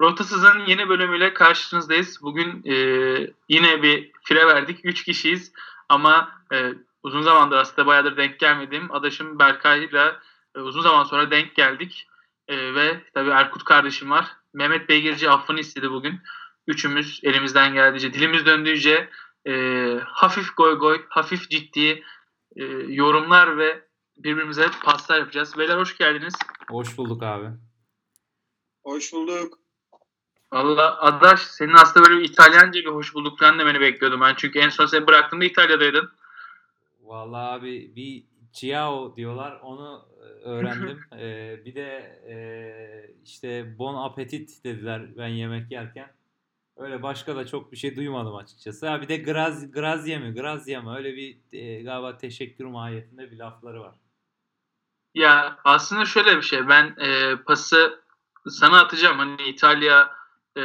Rotasız'ın yeni bölümüyle karşınızdayız. Bugün e, yine bir fire verdik. Üç kişiyiz ama e, uzun zamandır aslında bayağıdır denk gelmediğim adaşım Berkay'la e, uzun zaman sonra denk geldik. E, ve tabii Erkut kardeşim var. Mehmet Beygirci affını istedi bugün. Üçümüz elimizden geldiğince, dilimiz döndüğünce e, hafif goy goy, hafif ciddi e, yorumlar ve birbirimize paslar yapacağız. Beyler hoş geldiniz. Hoş bulduk abi. Hoş bulduk. Valla Adaş senin aslında böyle bir İtalyanca bir hoş bulduk falan demeni bekliyordum ben. Çünkü en son seni bıraktığımda İtalya'daydın. Valla abi bir ciao diyorlar onu e, öğrendim. ee, bir de e, işte bon appetit dediler ben yemek yerken. Öyle başka da çok bir şey duymadım açıkçası. Ha bir de graz, grazia mı grazia mı öyle bir e, galiba teşekkür mahiyetinde bir lafları var. Ya aslında şöyle bir şey ben e, pası sana atacağım. Hani İtalya e,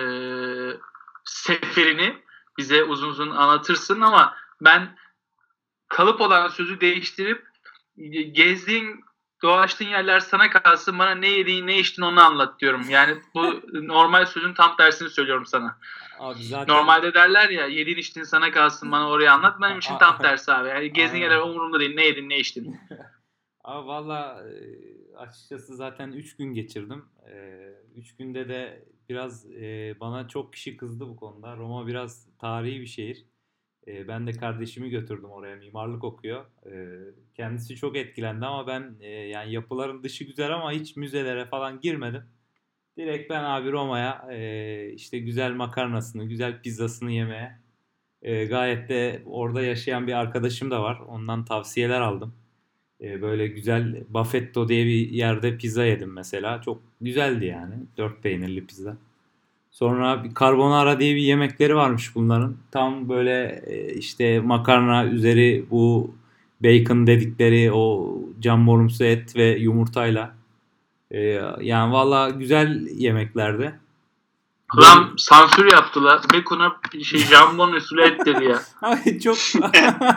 seferini bize uzun uzun anlatırsın ama ben kalıp olan sözü değiştirip gezdiğin dolaştığın yerler sana kalsın bana ne yediğin ne içtin onu anlat diyorum. Yani bu normal sözün tam tersini söylüyorum sana. Abi zaten... Normalde derler ya yediğin içtiğin sana kalsın bana orayı anlat. Benim için tam tersi abi. Yani gezdiğin yerler umurumda değil. Ne yedin ne içtin. Abi valla açıkçası zaten 3 gün geçirdim. 3 günde de biraz bana çok kişi kızdı bu konuda. Roma biraz tarihi bir şehir. Ben de kardeşimi götürdüm oraya mimarlık okuyor. Kendisi çok etkilendi ama ben yani yapıların dışı güzel ama hiç müzelere falan girmedim. Direkt ben abi Roma'ya işte güzel makarnasını, güzel pizzasını yemeye gayet de orada yaşayan bir arkadaşım da var. Ondan tavsiyeler aldım. E, böyle güzel Buffetto diye bir yerde pizza yedim mesela. Çok güzeldi yani. Dört peynirli pizza. Sonra bir carbonara diye bir yemekleri varmış bunların. Tam böyle e, işte makarna üzeri bu bacon dedikleri o cambonumsu et ve yumurtayla. E, yani valla güzel yemeklerdi. Adam sansür yaptılar. Bacon'a şey jambon usulü et dedi ya. Abi çok...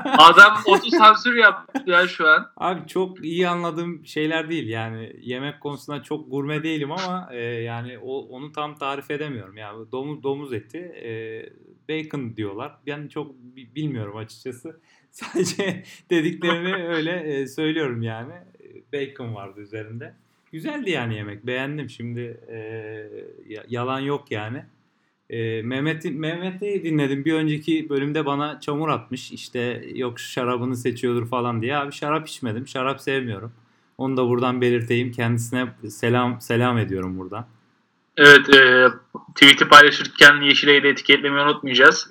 Adam otu sansür yaptı ya şu an. Abi çok iyi anladığım şeyler değil yani. Yemek konusunda çok gurme değilim ama e, yani o, onu tam tarif edemiyorum. Yani domuz, domuz eti e, bacon diyorlar. Ben çok bilmiyorum açıkçası. Sadece dediklerini öyle e, söylüyorum yani. Bacon vardı üzerinde. Güzeldi yani yemek. Beğendim. Şimdi e, yalan yok yani. E, Mehmet'i Mehmet'i dinledim. Bir önceki bölümde bana çamur atmış. İşte yok şarabını seçiyordur falan diye. Abi şarap içmedim. Şarap sevmiyorum. Onu da buradan belirteyim. Kendisine selam selam ediyorum buradan. Evet, e, tweet'i paylaşırken Yeşile'yi de etiketlemeyi unutmayacağız.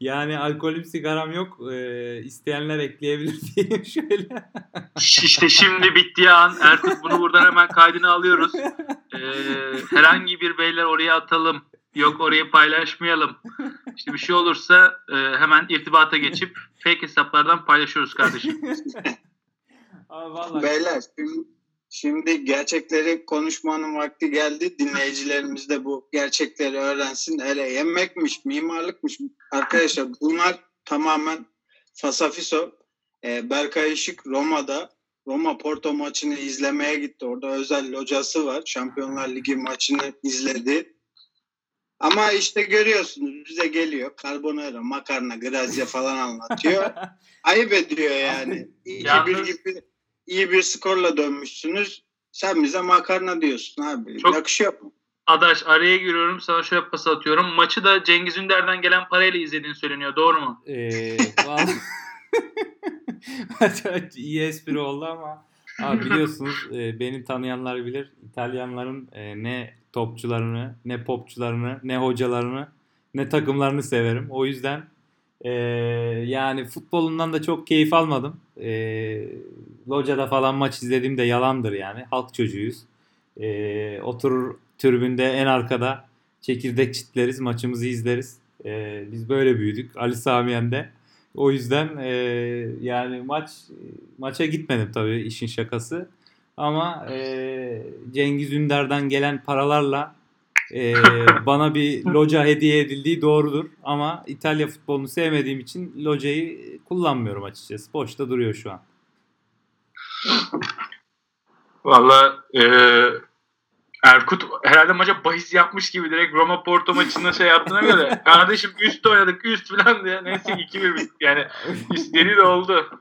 yani alkolüm sigaram yok. E, isteyenler ekleyebilir diyeyim şöyle. İşte şimdi bittiği an Erkut bunu buradan hemen kaydını alıyoruz. E, herhangi bir beyler oraya atalım. Yok orayı paylaşmayalım. İşte bir şey olursa e, hemen irtibata geçip fake hesaplardan paylaşıyoruz kardeşim. Abi vallahi. Beyler Şimdi gerçekleri konuşmanın vakti geldi. Dinleyicilerimiz de bu gerçekleri öğrensin. Hele yemekmiş, mimarlıkmış. Arkadaşlar bunlar tamamen fasafiso. Ee, Berkay Işık Roma'da Roma Porto maçını izlemeye gitti. Orada özel locası var. Şampiyonlar Ligi maçını izledi. Ama işte görüyorsunuz bize geliyor. Carbonara, makarna, grazia falan anlatıyor. Ayıp ediyor yani. 2-1 gibi iyi bir skorla dönmüşsünüz. Sen bize makarna diyorsun abi. Çok Yakışıyor mu? Adaş araya giriyorum sana şöyle pas atıyorum. Maçı da Cengiz Ünder'den gelen parayla izlediğini söyleniyor. Doğru mu? Eee iyi espri oldu ama abi biliyorsunuz e, beni tanıyanlar bilir. İtalyanların e, ne topçularını, ne popçularını, ne hocalarını, ne takımlarını severim. O yüzden e, yani futbolundan da çok keyif almadım. E, Loca'da falan maç izlediğimde yalandır yani. Halk çocuğuyuz. E, oturur tribünde en arkada çekirdek çitleriz, maçımızı izleriz. E, biz böyle büyüdük. Ali Samiyen'de. O yüzden e, yani maç maça gitmedim tabii işin şakası. Ama e, Cengiz Ünder'den gelen paralarla e, bana bir loca hediye edildiği doğrudur. Ama İtalya futbolunu sevmediğim için locayı kullanmıyorum açıkçası. Boşta duruyor şu an. Valla e, Erkut herhalde maça bahis yapmış gibi direkt Roma Porto maçında şey yaptığına göre kardeşim üst oynadık üst falan diye neyse 2-1 bitti yani istediği de oldu.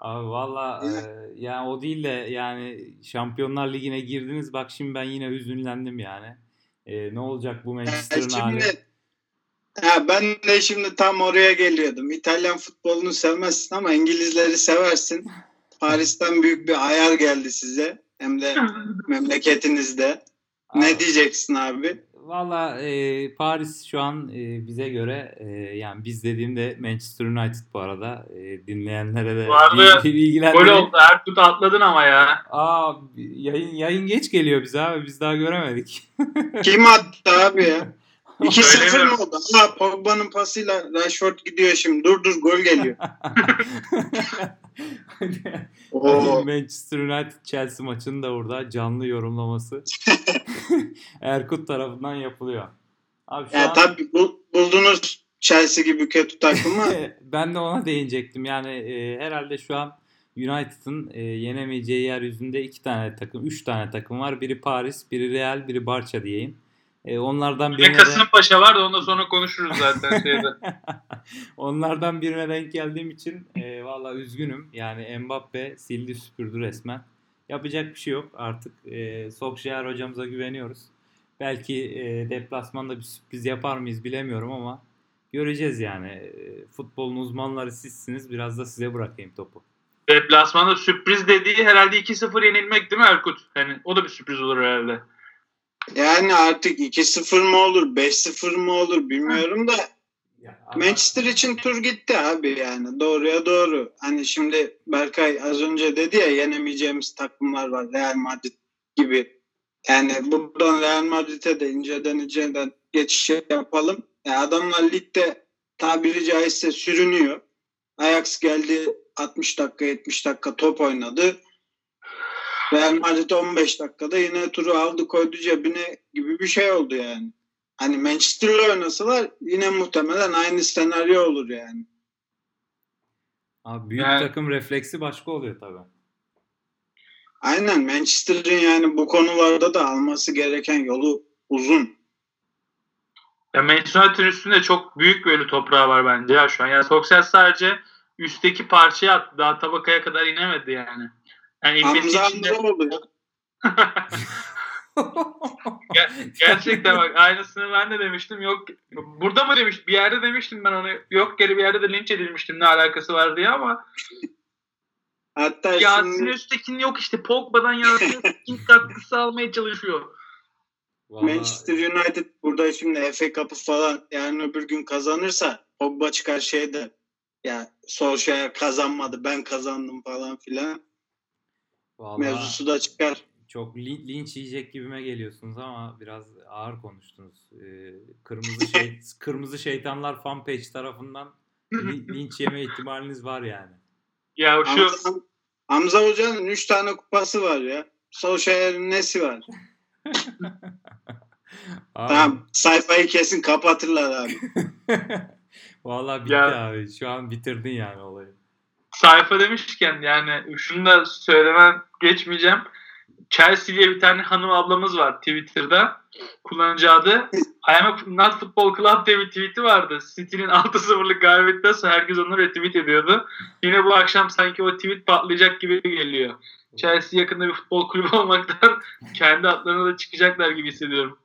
Abi valla e, yani o değil de yani Şampiyonlar Ligi'ne girdiniz bak şimdi ben yine hüzünlendim yani. E, ne olacak bu Manchester'ın hali? Ha, ben de şimdi tam oraya geliyordum. İtalyan futbolunu sevmezsin ama İngilizleri seversin. Paris'ten büyük bir ayar geldi size. Hem de memleketinizde. Ne diyeceksin abi? Valla e, Paris şu an e, bize göre e, yani biz dediğimde Manchester United bu arada e, dinleyenlere de Vardı, bilgilendirelim. Gol oldu. Erkut atladın ama ya. Aa yayın yayın geç geliyor bize abi. Biz daha göremedik. Kim attı abi ya? 2-0 mı oldu? Ha Pogba'nın pasıyla Rashford gidiyor şimdi. Dur dur gol geliyor. Manchester United Chelsea maçının da burada canlı yorumlaması Erkut tarafından yapılıyor. Abi şu ya an... tabii bu, buldunuz Chelsea gibi kötü takımı. ben de ona değinecektim. Yani e, herhalde şu an United'ın e, yenemeyeceği yeryüzünde iki tane takım, üç tane takım var. Biri Paris, biri Real, biri Barça diyeyim. E, onlardan birine de... Kasımpaşa var da ondan sonra konuşuruz zaten şeyde. onlardan birine denk geldiğim için e, valla üzgünüm. Yani Mbappe sildi süpürdü resmen. Yapacak bir şey yok artık. E, Solskjaer hocamıza güveniyoruz. Belki e, deplasmanda bir sürpriz yapar mıyız bilemiyorum ama göreceğiz yani. E, futbolun uzmanları sizsiniz. Biraz da size bırakayım topu. Deplasmanda sürpriz dediği herhalde 2-0 yenilmek değil mi Erkut? Yani o da bir sürpriz olur herhalde. Yani artık 2-0 mı olur, 5-0 mı olur bilmiyorum da Manchester için tur gitti abi yani doğruya doğru. Hani şimdi Berkay az önce dedi ya yenemeyeceğimiz takımlar var Real Madrid gibi. Yani buradan Real Madrid'e de inceden inceden geçiş yapalım. Yani adamlar ligde tabiri caizse sürünüyor. Ajax geldi 60 dakika 70 dakika top oynadı. Real Madrid 15 dakikada yine turu aldı koydu cebine gibi bir şey oldu yani. Hani Manchester'la oynasalar yine muhtemelen aynı senaryo olur yani. Abi büyük yani, takım refleksi başka oluyor tabii. Aynen Manchester'ın yani bu konularda da alması gereken yolu uzun. Ya Manchester United'ın üstünde çok büyük böyle toprağı var bence ya şu an. Yani Solskjaer sadece üstteki parçayı attı. Daha tabakaya kadar inemedi yani. Yani Hamza içinde... oldu ya. gerçekten bak aynısını ben de demiştim. Yok burada mı demiş bir yerde demiştim ben onu. Yok geri bir yerde de linç edilmiştim ne alakası var diye ama Hatta Yasin şimdi... Öztekin yok işte Pogba'dan Yasin Öztekin katkısı almaya çalışıyor. Vallahi... Manchester United burada şimdi FA Cup'ı falan yarın öbür gün kazanırsa Pogba çıkar şeyde ya Solskjaer kazanmadı ben kazandım falan filan. Vallahi Mevzusu da çıkar. Çok lin- linç yiyecek gibime geliyorsunuz ama biraz ağır konuştunuz. Ee, kırmızı şey kırmızı şeytanlar fan page tarafından linç yeme ihtimaliniz var yani. Ya şu Hamza, Hamza Hoca'nın 3 tane kupası var ya. Solskjaer'in nesi var? tamam sayfayı kesin kapatırlar abi. Vallahi bitti ya, abi. Şu an bitirdin yani olayı sayfa demişken yani şunu da söylemem geçmeyeceğim. Chelsea diye bir tane hanım ablamız var Twitter'da. Kullanıcı adı I am not football club diye bir tweet'i vardı. City'nin 6-0'lık galibiyetten sonra herkes onu retweet ediyordu. Yine bu akşam sanki o tweet patlayacak gibi geliyor. Chelsea yakında bir futbol kulübü olmaktan kendi atlarına da çıkacaklar gibi hissediyorum.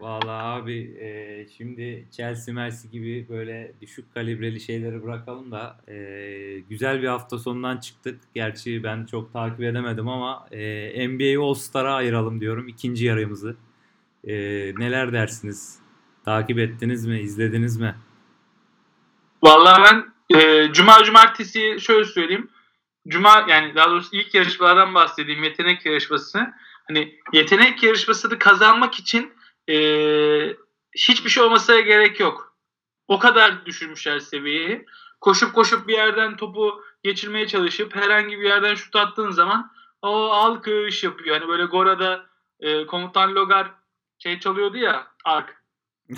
Vallahi abi e, şimdi Chelsea Mercy gibi böyle düşük kalibreli şeyleri bırakalım da e, güzel bir hafta sonundan çıktık. Gerçi ben çok takip edemedim ama e, NBA All Star'a ayıralım diyorum ikinci yarımızı. E, neler dersiniz? Takip ettiniz mi? izlediniz mi? Vallahi ben e, Cuma Cumartesi şöyle söyleyeyim. Cuma yani daha doğrusu ilk yarışmalardan bahsedeyim. Yetenek yarışması. Hani yetenek yarışmasını kazanmak için e, hiçbir şey olmasına gerek yok. O kadar düşürmüşler seviyeyi. Koşup koşup bir yerden topu geçirmeye çalışıp herhangi bir yerden şut attığın zaman o alkış yapıyor. Hani böyle Gora'da e, komutan Logar şey çalıyordu ya ark.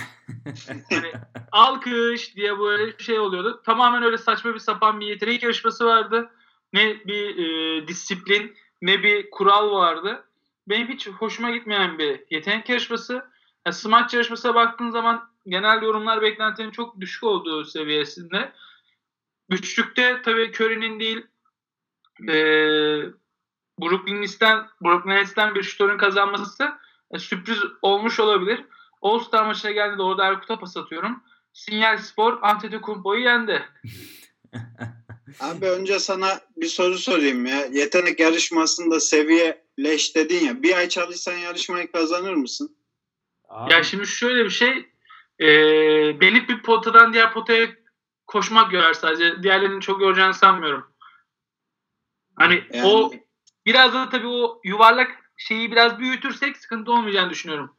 hani alkış diye böyle şey oluyordu. Tamamen öyle saçma bir sapan bir yetenek yarışması vardı. Ne bir e, disiplin ne bir kural vardı. benim hiç hoşuma gitmeyen bir yetenek yarışması. Yani smaç yarışmasına baktığın zaman genel yorumlar beklentinin çok düşük olduğu seviyesinde. Üçlükte tabii Curry'nin değil e, Brooklyn Nets'ten, Brooklyn bir şutörün kazanması e, sürpriz olmuş olabilir. All-Star maçına geldiğinde orada Erkut'a pas atıyorum. Sinyal Spor Antetokounmpo'yu yendi. Abi önce sana bir soru sorayım ya. Yetenek yarışmasında seviye leş dedin ya. Bir ay çalışsan yarışmayı kazanır mısın? Abi. Ya şimdi şöyle bir şey. E, belli bir potadan diğer potaya koşmak görer sadece. Diğerlerinin çok yoracağını sanmıyorum. Hani yani... o biraz da tabii o yuvarlak şeyi biraz büyütürsek sıkıntı olmayacağını düşünüyorum.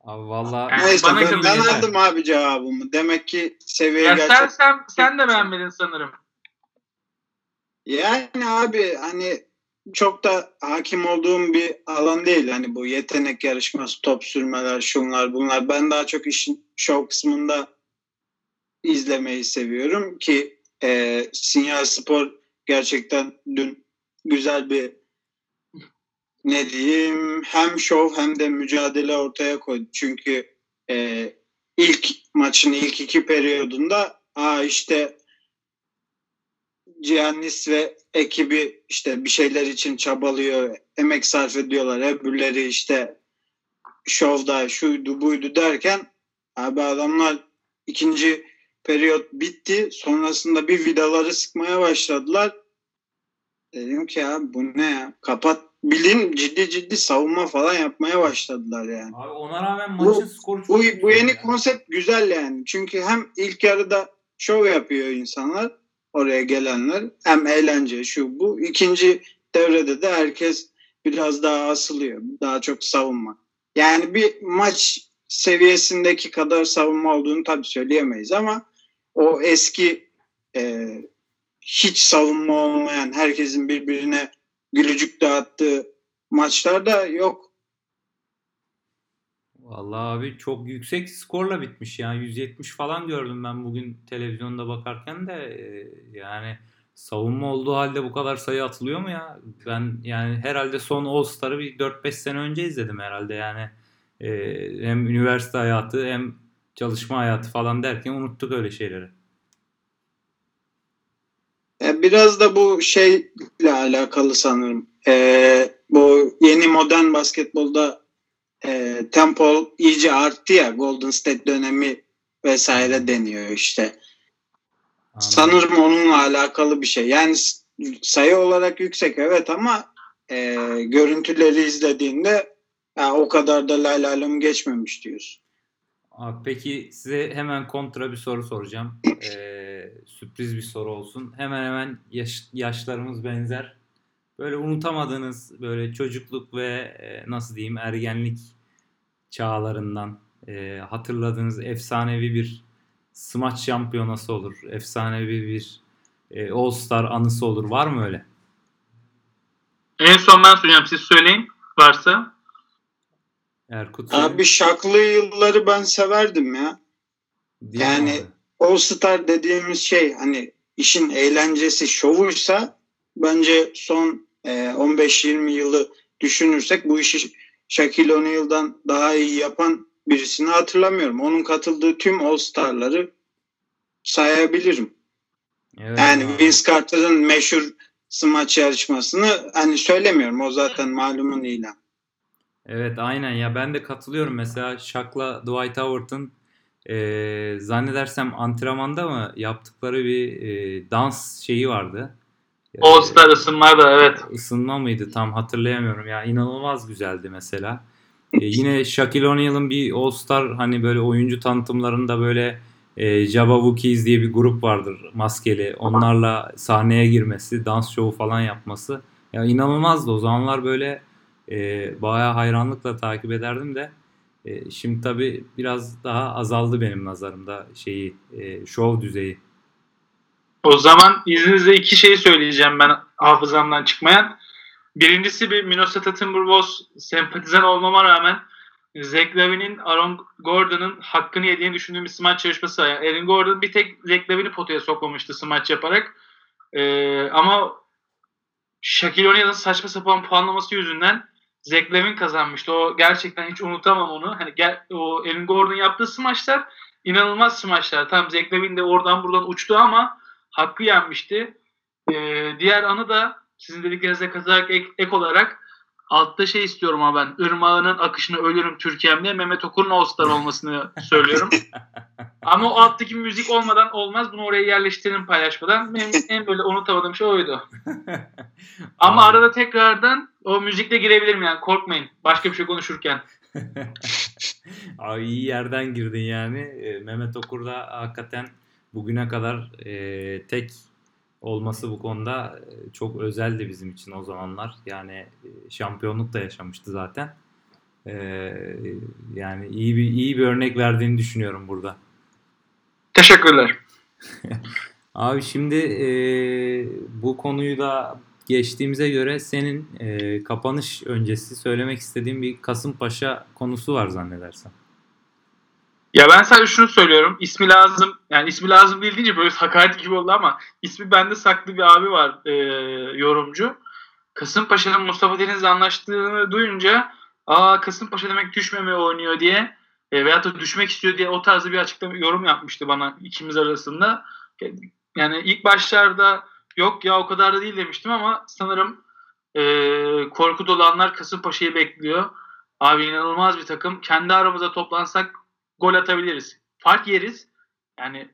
Abi valla yani Neyse bana ben, ben aldım abi cevabımı. Demek ki seviye ya gerçek. Sen, sen, sen de beğenmedin sanırım. Yani abi hani çok da hakim olduğum bir alan değil. Hani bu yetenek yarışması, top sürmeler, şunlar bunlar. Ben daha çok işin show kısmında izlemeyi seviyorum ki e, Sinyal Spor gerçekten dün güzel bir ne diyeyim hem şov hem de mücadele ortaya koydu. Çünkü e, ilk maçın ilk iki periyodunda aa işte Giannis ve ekibi işte bir şeyler için çabalıyor, emek sarf ediyorlar. Öbürleri işte şovda şuydu buydu derken abi adamlar ikinci periyot bitti. Sonrasında bir vidaları sıkmaya başladılar. Dedim ki ya bu ne ya? Kapat bilin ciddi ciddi savunma falan yapmaya başladılar yani. Abi ona rağmen maçın bu, skoru çok bu, bu yeni yani. konsept güzel yani. Çünkü hem ilk yarıda şov yapıyor insanlar oraya gelenler hem eğlence şu bu. İkinci devrede de herkes biraz daha asılıyor. Daha çok savunma. Yani bir maç seviyesindeki kadar savunma olduğunu tabii söyleyemeyiz ama o eski e, hiç savunma olmayan herkesin birbirine gülücük dağıttığı maçlarda yok. Vallahi abi çok yüksek skorla bitmiş yani 170 falan gördüm ben bugün televizyonda bakarken de e, yani savunma olduğu halde bu kadar sayı atılıyor mu ya? Ben yani herhalde son All Star'ı bir 4-5 sene önce izledim herhalde yani e, hem üniversite hayatı hem çalışma hayatı falan derken unuttuk öyle şeyleri. Biraz da bu şeyle alakalı sanırım. Ee, bu yeni modern basketbolda e, tempo iyice arttı ya Golden State dönemi vesaire deniyor işte. Anladım. Sanırım onunla alakalı bir şey. Yani sayı olarak yüksek evet ama e, görüntüleri izlediğinde ya, o kadar da laylalım geçmemiş diyorsun. Abi peki size hemen kontra bir soru soracağım. Ee, sürpriz bir soru olsun. Hemen hemen yaş, yaşlarımız benzer. Böyle unutamadığınız böyle çocukluk ve e, nasıl diyeyim ergenlik çağlarından e, hatırladığınız efsanevi bir smaç şampiyonası olur. Efsanevi bir e, All Star anısı olur. Var mı öyle? En son ben söyleyeceğim. Siz söyleyin varsa. Erkut. Abi şaklı yılları ben severdim ya. Değil yani All Star dediğimiz şey hani işin eğlencesi şovuysa bence son e, 15-20 yılı düşünürsek bu işi Shaquille O'Neal'dan daha iyi yapan birisini hatırlamıyorum. Onun katıldığı tüm All Star'ları sayabilirim. Evet, yani abi. Vince Carter'ın meşhur smaç yarışmasını hani söylemiyorum. O zaten malumun ilan. Evet aynen ya ben de katılıyorum. Mesela Shaq'la Dwight Howard'ın e, zannedersem antrenmanda mı yaptıkları bir e, dans şeyi vardı. All Star ısınma da evet. Isınma mıydı tam hatırlayamıyorum ya inanılmaz güzeldi mesela. E, yine Shaquille O'Neal'ın bir All Star hani böyle oyuncu tanıtımlarında böyle e, Jabba Wookies diye bir grup vardır maskeli. Onlarla sahneye girmesi, dans şovu falan yapması. Ya inanılmazdı o zamanlar böyle e, bayağı hayranlıkla takip ederdim de e, şimdi tabi biraz daha azaldı benim nazarımda şeyi e, şov düzeyi. O zaman izninizle iki şey söyleyeceğim ben hafızamdan çıkmayan. Birincisi bir Minnesota Timberwolves sempatizan olmama rağmen Zach Lavin'in Aaron Gordon'ın hakkını yediğini düşündüğüm bir smaç yarışması var. Yani Aaron Gordon bir tek Zach Lavin'i potaya sokmamıştı smaç yaparak. Ee, ama Shaquille O'Neal'ın saçma sapan puanlaması yüzünden Zach Levin kazanmıştı. O gerçekten hiç unutamam onu. Hani gel, o Aaron Gordon yaptığı smaçlar inanılmaz smaçlar. Tam Zach Levin de oradan buradan uçtu ama hakkı yenmişti. Ee, diğer anı da sizin dediklerinize katılarak ek, ek olarak altta şey istiyorum ama ben ırmağının akışını ölürüm Türkiye'm diye Mehmet Okur'un All-Star olmasını söylüyorum. ama o alttaki müzik olmadan olmaz. Bunu oraya yerleştirin paylaşmadan. Benim en böyle unutamadığım şey oydu. ama arada tekrardan o müzikle girebilirim yani korkmayın. Başka bir şey konuşurken. Abi iyi yerden girdin yani. E, Mehmet Okur da hakikaten bugüne kadar e, tek olması bu konuda çok özeldi bizim için o zamanlar. Yani şampiyonluk da yaşamıştı zaten. E, yani iyi bir iyi bir örnek verdiğini düşünüyorum burada. Teşekkürler. Abi şimdi e, bu konuyu da geçtiğimize göre senin e, kapanış öncesi söylemek istediğin bir Kasımpaşa konusu var zannedersem. Ya ben sadece şunu söylüyorum. İsmi lazım. Yani ismi lazım değil deyince böyle hakaret gibi oldu ama ismi bende saklı bir abi var e, yorumcu. Kasımpaşa'nın Mustafa Deniz'le anlaştığını duyunca aa Kasımpaşa demek düşmemeye oynuyor diye e, veyahut da düşmek istiyor diye o tarzı bir açıklama yorum yapmıştı bana ikimiz arasında. Yani ilk başlarda yok ya o kadar da değil demiştim ama sanırım e, korku dolu Kasımpaşa'yı bekliyor. Abi inanılmaz bir takım. Kendi aramıza toplansak gol atabiliriz. Fark yeriz. Yani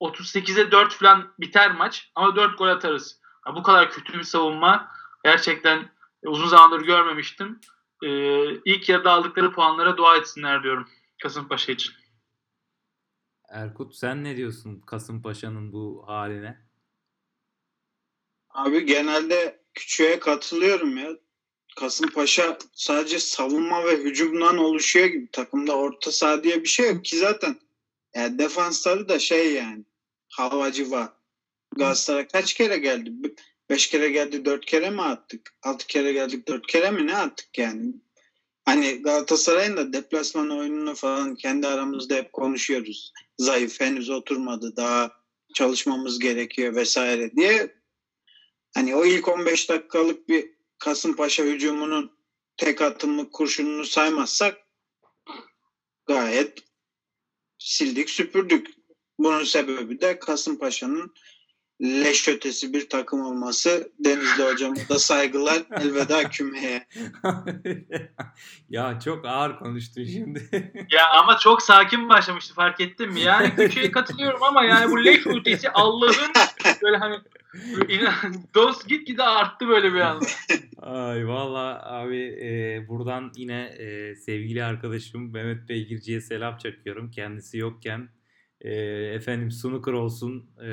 38'e 4 falan biter maç ama 4 gol atarız. Ya bu kadar kötü bir savunma gerçekten uzun zamandır görmemiştim. Ee, ilk yarıda aldıkları puanlara dua etsinler diyorum Kasımpaşa için. Erkut sen ne diyorsun Kasımpaşa'nın bu haline? Abi genelde küçüğe katılıyorum ya. Kasımpaşa sadece savunma ve hücumdan oluşuyor gibi. Takımda orta saha diye bir şey yok ki zaten. Yani defansları da şey yani havacı var. Galatasaray kaç kere geldi? Beş kere geldi dört kere mi attık? Altı kere geldik dört kere mi ne attık yani? Hani Galatasaray'ın da deplasman oyununu falan kendi aramızda hep konuşuyoruz. Zayıf henüz oturmadı daha çalışmamız gerekiyor vesaire diye. Hani o ilk 15 dakikalık bir Kasımpaşa hücumunun tek atımlı kurşununu saymazsak gayet sildik süpürdük. Bunun sebebi de Kasımpaşa'nın leş ötesi bir takım olması. Denizli hocama da saygılar. Elveda kümeye. ya çok ağır konuştun şimdi. ya ama çok sakin başlamıştı fark ettin mi? Yani küçüğe katılıyorum ama yani bu leş ötesi Allah'ın böyle hani dost git gide arttı böyle bir anda. Ay valla abi e, buradan yine e, sevgili arkadaşım Mehmet Beygirci'ye selam çakıyorum. Kendisi yokken e, efendim snooker olsun e,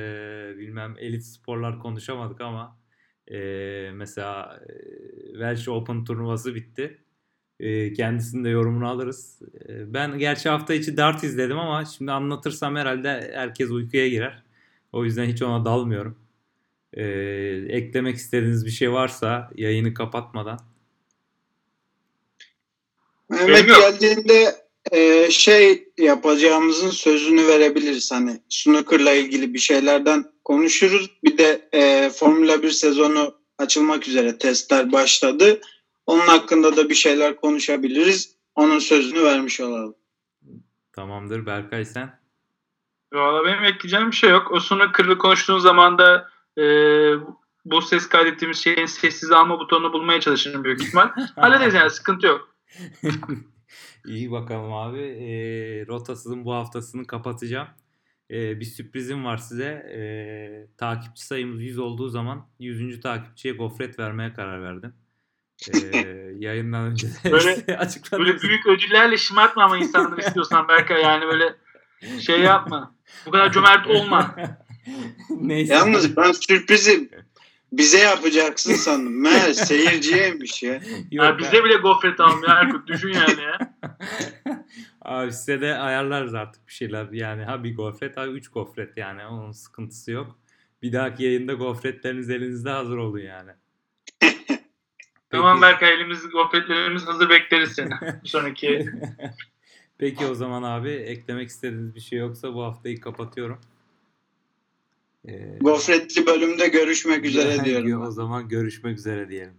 bilmem elit sporlar konuşamadık ama e, mesela e, Welsh Open turnuvası bitti. E, kendisinin de yorumunu alırız. E, ben gerçi hafta içi dart izledim ama şimdi anlatırsam herhalde herkes uykuya girer. O yüzden hiç ona dalmıyorum. E, eklemek istediğiniz bir şey varsa yayını kapatmadan. Mehmet geldiğinde e, şey yapacağımızın sözünü verebiliriz. Hani snooker'la ilgili bir şeylerden konuşuruz. Bir de e, Formula 1 sezonu açılmak üzere testler başladı. Onun hakkında da bir şeyler konuşabiliriz. Onun sözünü vermiş olalım. Tamamdır. Berkay sen? Valla benim ekleyeceğim bir şey yok. O snooker'lı konuştuğun zaman da e, bu ses kaydettiğimiz şeyin sessiz alma butonunu bulmaya çalışırım büyük ihtimal. Hallederiz yani sıkıntı yok. İyi bakalım abi. E, rotasının bu haftasını kapatacağım. E, bir sürprizim var size. E, takipçi sayımız 100 olduğu zaman 100. takipçiye gofret vermeye karar verdim. E, yayından önce de böyle, açıkladım. Böyle büyük ödüllerle şımartma ama insanları istiyorsan Berkay yani böyle şey yapma. Bu kadar cömert olma. Neyse. Yalnız ben sürprizi bize yapacaksın sandım. Meğer seyirciyeymiş ya. Yok, ya bize bile gofret almıyor Erkut. Düşün yani ya. Abi size de ayarlarız artık bir şeyler. Yani ha bir gofret ha üç gofret yani. Onun sıkıntısı yok. Bir dahaki yayında gofretleriniz elinizde hazır olun yani. tamam Berkay elimiz gofretlerimiz hazır bekleriz seni. sonraki. Peki o zaman abi eklemek istediğiniz bir şey yoksa bu haftayı kapatıyorum. Ee, Gofretli bölümde görüşmek üzere diyorum. o zaman görüşmek üzere diyelim.